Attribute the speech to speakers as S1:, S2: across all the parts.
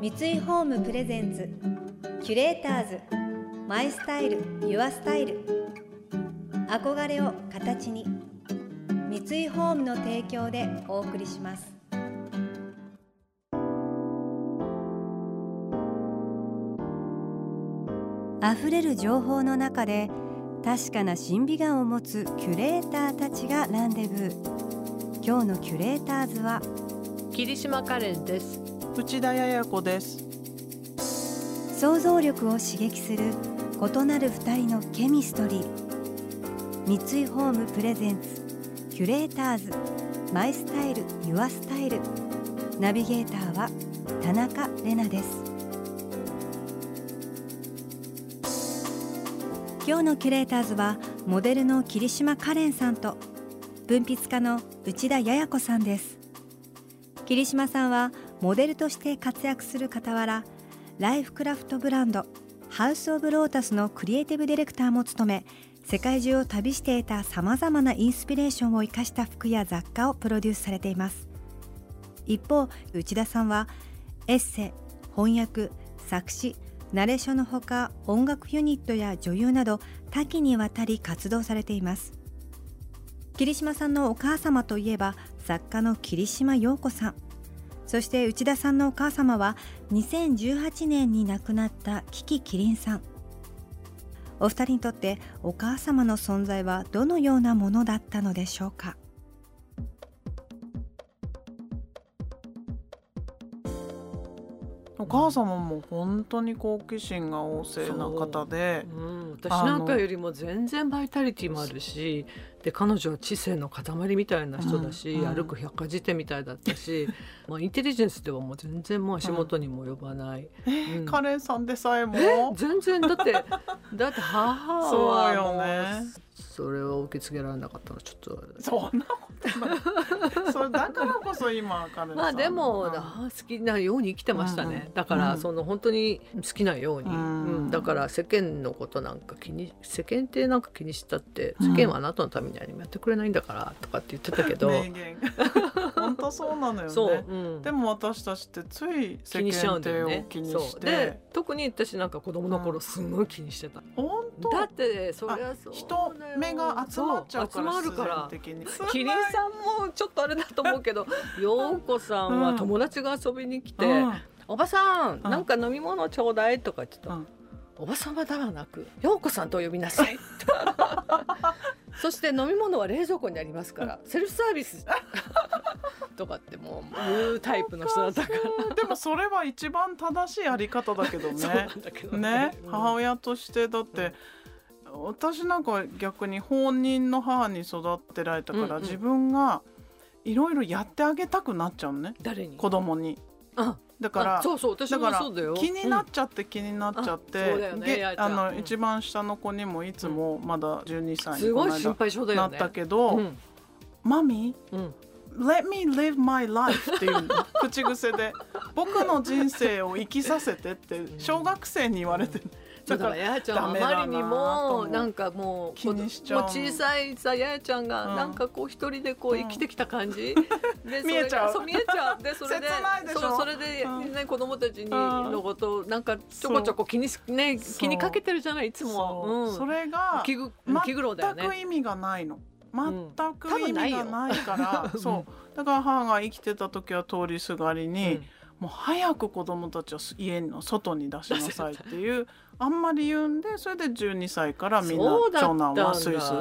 S1: 三井ホームプレゼンツキュレーターズマイスタイルユアスタイル。憧れを形に三井ホームの提供でお送りします。溢れる情報の中で確かな審美眼を持つキュレーターたちがランデブー。今日のキュレーターズは
S2: 霧島カレンです。
S3: 内田彩子です。
S1: 想像力を刺激する異なる二人のケミストリー。三井ホームプレゼンツキュレーターズ。マイスタイルユアスタイル。ナビゲーターは田中れなです。今日のキュレーターズはモデルの桐島カレンさんと文筆家の内田彩子さんです。桐島さんはモデルとして活躍する傍らライフクラフトブランドハウス・オブ・ロータスのクリエイティブディレクターも務め世界中を旅していたさまざまなインスピレーションを生かした服や雑貨をプロデュースされています。一方内田さんはエッセ翻訳作詞ナレーションのほか音楽ユニットや女優など多岐にわたり活動されています。桐島さんのお母様といえば作家の桐島陽子さん。そして内田さんのお母様は2018年に亡くなったキキキリンさん。お二人にとってお母様の存在はどのようなものだったのでしょうか？
S3: お母様も本当に好奇心が旺盛な方で、
S2: う、ん、私なんかよりも全然バイタリティもあるしで彼女は知性の塊みたいな人だし、
S3: うんうん。
S2: 歩く百科事典みたいだったし、まあ、インテリジェンスではもう全然もう足元にも及ばない、うん。
S3: カレンさんでさえも？
S2: え全然。だってだって母は
S3: そうよね。
S2: それを受け継げられなかったのはちょっと。
S3: そんなことない。それだからこそ今カレンさん。
S2: まあでも、
S3: う
S2: 好きなように生きてましたね、
S3: うん。
S2: だから、
S3: うん。
S2: その本当に好きなように、
S3: うん。
S2: うん。だから世間のことなんか気に世間ってなんか気にしたって
S3: うん
S2: 世間はあなたのために何もやってくれないんだからとかって言ってたけど、
S3: 本当そうなのよね。
S2: そう、うん。
S3: でも私たちってつい世
S2: 気にしちゃ
S3: 間
S2: うんだよね。
S3: 体を気に
S2: そ
S3: して。
S2: う。で特に私なんか子供の頃
S3: うん
S2: すごい気にしてた、
S3: 本当？
S2: だってそりゃそう
S3: 人目が集まっちゃうから
S2: キリンさんもちょっとあれだと思うけど 陽子さんは友達が遊びに来て「
S3: うん。
S2: おばさん
S3: うん
S2: なんか飲み物ちょうだい」とか言ってた、
S3: うん
S2: おばさまではなく陽子さんと呼びなさい。そして飲み物は冷蔵庫にありますからセルフサービス とかってもう言うタイプの人だったから。
S3: でもそれは一番正しいやり方だけどね。ね。
S2: うん。
S3: 母親としてだって、私なんか逆に本人の母に育ってられたから、
S2: うんうん。
S3: 自分がいろいろやってあげたくなっちゃうのね。
S2: 誰に？
S3: 子供に。
S2: あ
S3: だから
S2: あそうそう私
S3: だから
S2: もそうだよ。
S3: 気になっちゃって気になっちゃって、
S2: うだよね
S3: あの、
S2: うん。
S3: 一番下の子にもいつもまだ12歳になったけど「
S2: うん。
S3: マミ
S2: うん、
S3: Let me live my life っていうの口癖で僕の人生を生きさせてって小学生に言われてる
S2: だからややちゃんはあまりに
S3: と
S2: もなんかもうもう小さいさややちゃんが
S3: うん。
S2: なんかこう一人でこう
S3: うん。
S2: 生きてきた感じ、でそれが
S3: 見えちゃう。
S2: そう見えちゃう。でそれでそうそれで、
S3: うん。
S2: ね子供たちに
S3: ん。
S2: のことをなんかちょこちょこ気にしね気にかけてるじゃない？いつも
S3: そう、
S2: うん、
S3: それが
S2: 気ぐ気苦労だよね。
S3: 全く意味がないの。全く意味が
S2: ない
S3: から、そう。だから母が生きてた時は通りすがりに、
S2: うん
S3: もう早く子供たちを家の外に出しなさいっていうあんまり言うんでそれで12歳からみんな長男はスイス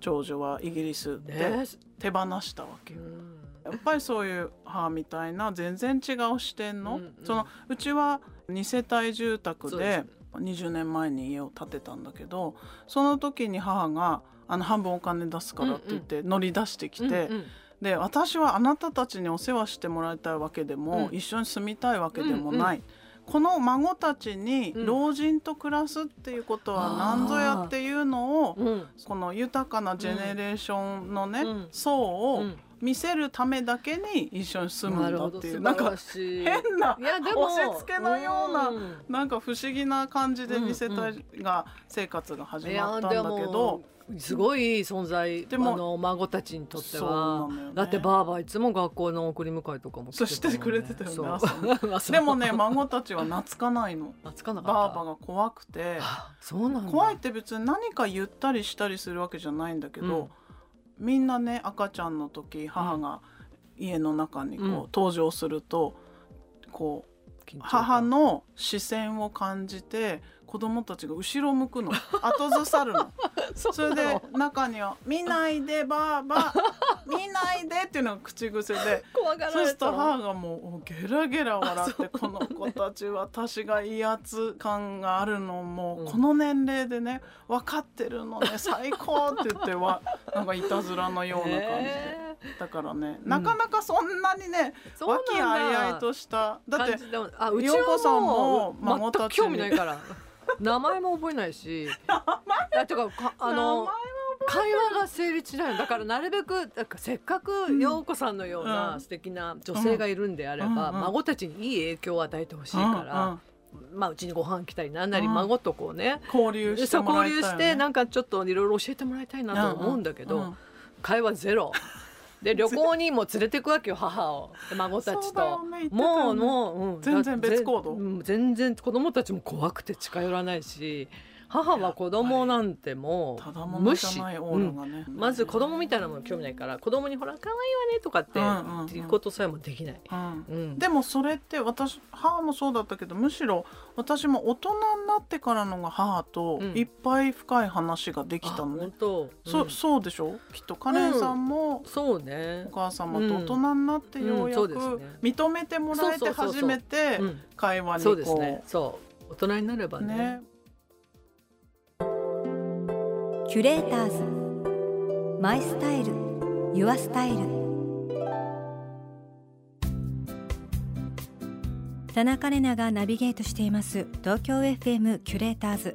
S3: 長女はイギリスで
S2: ね
S3: 手放したわけよ。
S2: うん
S3: やっぱりそういう母みたいな全然違う視点の、そのうちは2世帯住宅
S2: で
S3: 20年前に家を建てたんだけどその時に母があの半分お金出すからって言って乗り出してきて、
S2: うんうん
S3: で私はあなたたちにお世話してもらいたいわけでも、
S2: うん。
S3: 一緒に住みたいわけでもない。この孫たちに
S2: うん
S3: 老人と暮らすっていうことは何ぞやっていうのを、
S2: うん。
S3: この豊かなジェネレーションのね、
S2: うん。
S3: 層を
S2: うん。
S3: 見せるためだけに一緒に住む
S2: なん
S3: だっていう。なんか変ない
S2: やでも
S3: 押し付けのような
S2: うん。
S3: なんか不思議な感じで
S2: うん
S3: 2世帯が生活が始まったんだけど。
S2: も、すごい存在
S3: でも
S2: あの孫たちにとって
S3: そう
S2: は
S3: ね。
S2: だってばあばいつも学校の送り迎えとかも
S3: そうしてくれてたよね でもね孫たちは懐かないの。
S2: 懐かなか
S3: ばあばが怖くて。
S2: はあそうなんだ。
S3: 怖いって別に何か言ったりしたりするわけじゃないんだけど、みんなね赤ちゃんの時母が家の中にこう、
S2: うん。
S3: 登場するとこう母の視線を感じて子供たちが後ろ向くの。後ずさるの。
S2: そ
S3: それで中には「見ないでばあば 見ないで」っていうのが口癖で。そうすると
S2: た
S3: 母がもうゲラゲラ笑ってこの子たち私が威圧感があるのも
S2: うん。
S3: この年齢でね分かってるのね最高って言ってはなんかいたずらのような感じで。だからね、
S2: うん。
S3: なかなかそんなにね和気あいあいとした。だって
S2: あうち
S3: 陽子さん
S2: はも
S3: 孫た
S2: 興味ないから。名前も覚えないし。あてかかあの会話が成立しない。のだからなるべくなんかせっかく陽子さんのよう
S3: う
S2: なん。素敵な女性がいるんであれば、
S3: うん。うん
S2: 孫たちにいい影響を与えてほしい
S3: うん
S2: から、
S3: うん。
S2: まあうちにご飯来たりなんなり
S3: うん
S2: 孫とこうね、
S3: 交流して
S2: そう
S3: もら
S2: 交流してなんかちょっといろいろ教えてもらいたいなと思うんだけど、
S3: うんうん。
S2: 会話ゼロ。で旅行にも連れてくわけよ母を。で孫たちと、
S3: ね
S2: もうもう、うん、
S3: 全然
S2: だ
S3: 別行動。
S2: うん全然子供たちも怖くて近寄らないし母は子供なんてもう無視。まず子供みたいなもの興味ないから子供にほら可愛いわねとかって、
S3: うんうんうん
S2: ってい。うことさえもできない。
S3: でもそれって私母もそうだったけどむしろ私も大人になってからのが母と
S2: うん。
S3: いっぱい深い話ができたのね。そ
S2: うん。
S3: そうでしょ？きっとカレンさんも
S2: そうね。
S3: お。母様と大人になってようやく認めてもらえて初めて
S2: うん、
S3: 会話に
S2: そうです
S3: こ
S2: ね。そう。大人になれば
S3: う
S2: ね。
S3: ね
S1: キュレーターズ。マイスタイル。ユアスタイル。田中れながナビゲートしています。東京 FM キュレーターズ。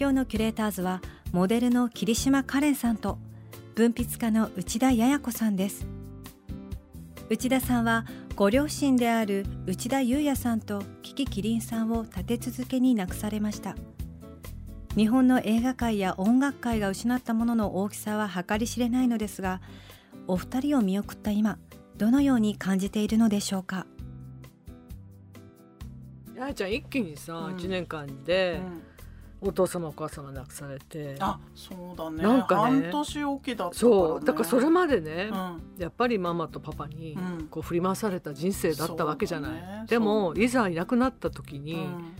S1: 今日のキュレーターズはモデルの桐島カレンさんと文筆家の内田彩子さんです。内田さんはご両親である内田裕也さんとキキキリンさんを立て続けに亡くされました。日本の映画界や音楽界が失ったものの大きさは計り知れないのですがお二人を見送った今どのように感じているのでしょうか？
S2: ややちゃん一気にさ、
S3: うん。
S2: 一年間
S3: う
S2: で
S3: ん。
S2: お父様お母様亡くされて、
S3: あそうだね。
S2: なんかね
S3: 半年おきだったから、ね、
S2: そうだからそれまでね、
S3: うん。
S2: やっぱりママとパパに
S3: うん。
S2: こう振り回された人生だったわけじゃない、
S3: ね。
S2: でもいざいなくなった時に、
S3: うん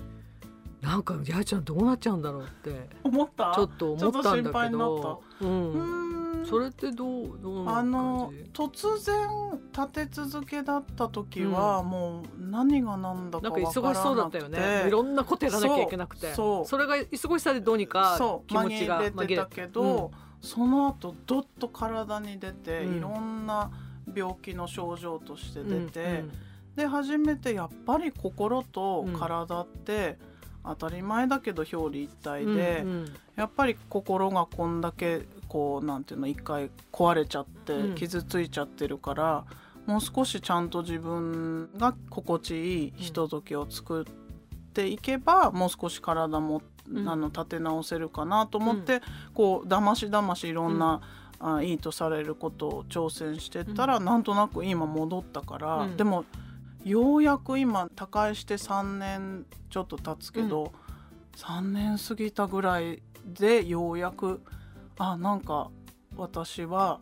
S2: なんかややちゃんどうなっちゃうんだろうって
S3: 思った？
S2: ちょっと思ったんだけど。う、
S3: うん。ん。
S2: それってどうどうな
S3: あの突然立て続けだった時は、もう何が何だか
S2: なんか
S3: 分からなくて
S2: 忙しそうだったよね。いろんなことやらなきゃいけなくて。
S3: そ
S2: れが忙しさでどうにか気持ちが
S3: 紛れてたけど、その後どっと体に出て、
S2: うん。
S3: いろんな病気の症状として
S2: うん
S3: 出て、で初めてやっぱり心と
S2: うん
S3: 体って当たり前だけど表裏一体
S2: うん
S3: で、
S2: うんうん。
S3: やっぱり心がこんだけこうなんていうの一回壊れちゃって
S2: うん。
S3: 傷ついちゃってるから、もう少しちゃんと自分が心地いいひとときを作っていけば、もう少し体も、
S2: うん。
S3: あの立て直せるかなと思って、こうだましだましいろんな、あいいとされることを挑戦してったら、なんとなく今戻ったから、
S2: うん。
S3: でもようやく今他界して3年ちょっと経つけど、3年過ぎたぐらいでようやくあなんか私は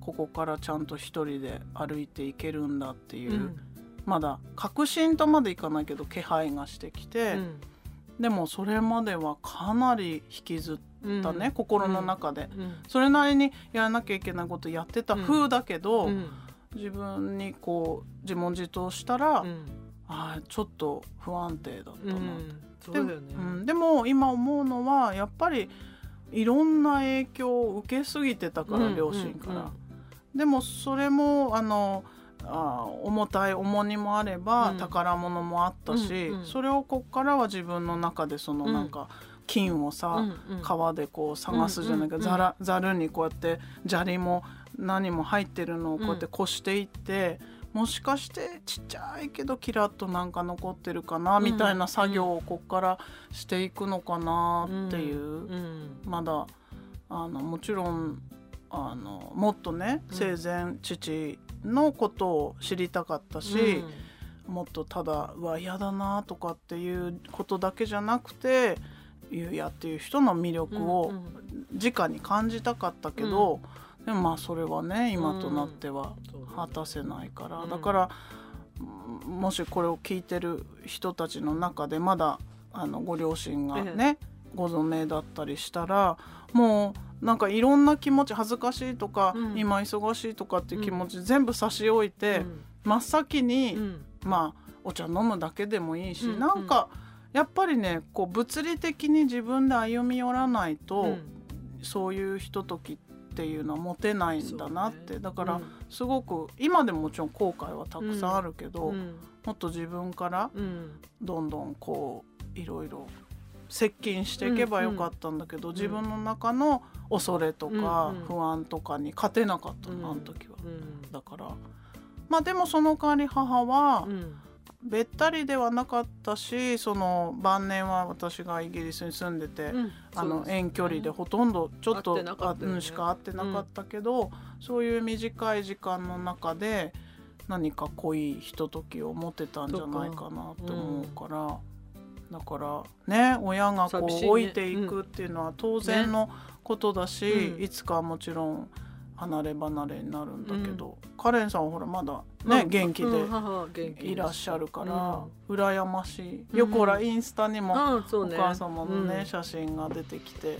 S3: ここからちゃんと一人で歩いていけるんだっていう、
S2: うん。
S3: まだ確信とまでいかないけど気配がしてきて、
S2: うん。
S3: でもそれまではかなり引きずったね、心の中で、
S2: うん。
S3: それなりにやらなきゃいけないことやってた風だけど、
S2: うん
S3: 自分にこう自問自答したら、
S2: うん。
S3: あーちょっと不安定だったな、
S2: うんそう
S3: で
S2: だよね。
S3: うん、でも今思うのはやっぱりいろんな影響を受けすぎてたから、
S2: うん
S3: 両親から。
S2: うん
S3: でもそれもあのあー重たい重荷もあれば、
S2: うん。
S3: 宝物もあったし、
S2: うんうん。
S3: それをこっからは自分の中でその
S2: うん。
S3: なんか金をさ、
S2: うんうん。
S3: 川でこう探すじゃないか、
S2: うんうん
S3: ざらざるにこうやって砂利も何も入ってるのをこうやって
S2: うん。
S3: こしていって、もしかしてちっちゃいけどキラッとなんか残ってるかな、
S2: うん。
S3: みたいな作業をこっからしていくのかなっていう、
S2: うん。
S3: まだあのもちろんあのもっとね生前父のことを知りたかったし、もっとただうわ嫌だなとかっていうことだけじゃなくてゆうやっていう人の魅力を直に感じたかったけど、でもまあそれはね今となっては果たせないから、だからもしこれを聞いてる人たちの中でまだあのご両親がね、ご存命だったりしたらもうなんかいろんな気持ち恥ずかしいとか、うん、今忙しいとかっていう気持ち全部差し置いて、うん、真っ先に、うん、まあお茶飲むだけでもいいし、うん、なんかやっぱりねこう物理的に自分で歩み寄らないと、そういうひとときっていうのは持てないんだなって、ね、だからすごく今でももちろん後悔はたくさんあるけど、もっと自分からどんどんこういろいろ接近していけばよかったんだけど、うん。うん、自分の中の恐れとか不安とかに勝てなかったの、うん、あの時は、うん、だからまあでもその代わり母は、べったりではなかったしその晩年は私がイギリスに住んでて、うん、あの、遠距離でほとんどちょっと、ね、うん、しか会ってなかったけど、うん、そういう短い時間の中で何か濃いひとときを持てたんじゃないかなって思うから。だからね親がこう置いていくっていうのは当然のことだし、ね、いつかもちろん離れ離れになるんだけど、うん、カレンさんはほらまだね、元気でいらっしゃるから、うん、羨ましい。よくほらインスタにもお母様のね、写真が出てきて、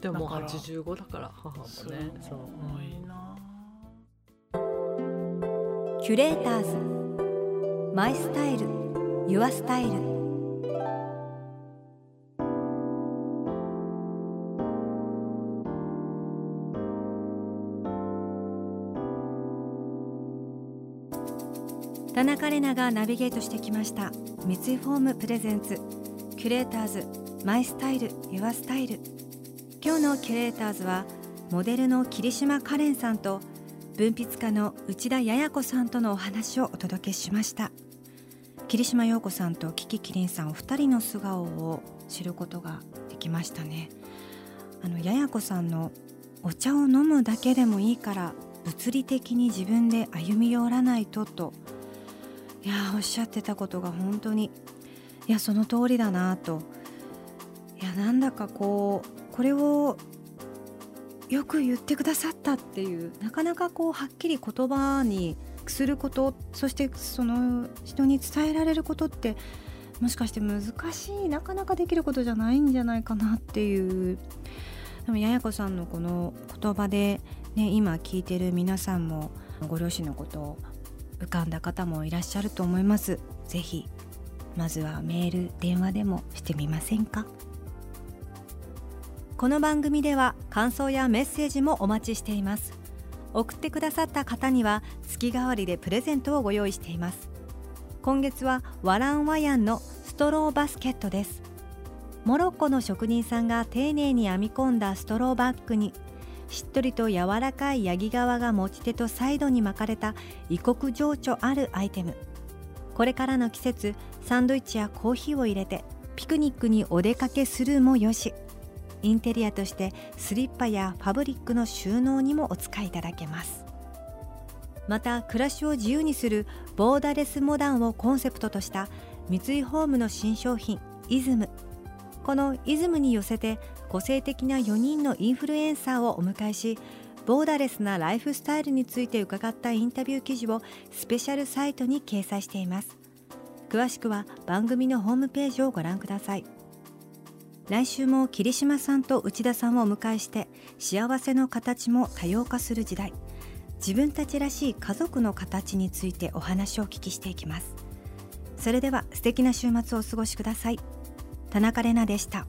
S2: でも85だから。母もね。すご
S3: いな。
S1: キュレーターズ。マイスタイル。ユアスタイル田中麗奈がナビゲートしてきました。三井ホーム presents。キュレーターズ。 My style。Your style。今日のキュレーターズはモデルの桐島かれんさんと文筆家の内田也哉子さんとのお話をお届けしました。桐島洋子さんと樹木希林さんお二人の素顔を知ることができましたね。あの也哉子さんのお茶を飲むだけでもいいから物理的に自分で歩み寄らないとといやおっしゃってたことが本当にいやその通りだなと。いやなんだかこうこれをよく言ってくださったっていうなかなかこうはっきり言葉にすることそしてその人に伝えられることってもしかして難しいなかなかできることじゃないんじゃないかなっていう。でもややこさんのこの言葉で、ね、今聞いてる皆さんもご両親のことを浮かんだ方もいらっしゃると思います。ぜひまずはメール電話でもしてみませんか？この番組では感想やメッセージもお待ちしています。送ってくださった方には月替わりでプレゼントをご用意しています。今月はワランワヤンのストローバスケットです。モロッコの職人さんが丁寧に編み込んだストローバッグにしっとりと柔らかいヤギ皮が持ち手とサイドに巻かれた異国情緒あるアイテム。これからの季節サンドイッチやコーヒーを入れてピクニックにお出かけするもよし。インテリアとしてスリッパやファブリックの収納にもお使いいただけます。また暮らしを自由にするボーダレスモダンをコンセプトとした三井ホームの新商品イズム。このイズムに寄せて個性的な4人のインフルエンサーをお迎えしボーダレスなライフスタイルについて伺ったインタビュー記事をスペシャルサイトに掲載しています。詳しくは番組のホームページをご覧ください。来週も桐島さんと内田さんをお迎えして幸せの形も多様化する時代。自分たちらしい家族の形についてお話をお聞きしていきます。それでは素敵な週末をお過ごしください。田中れなでした。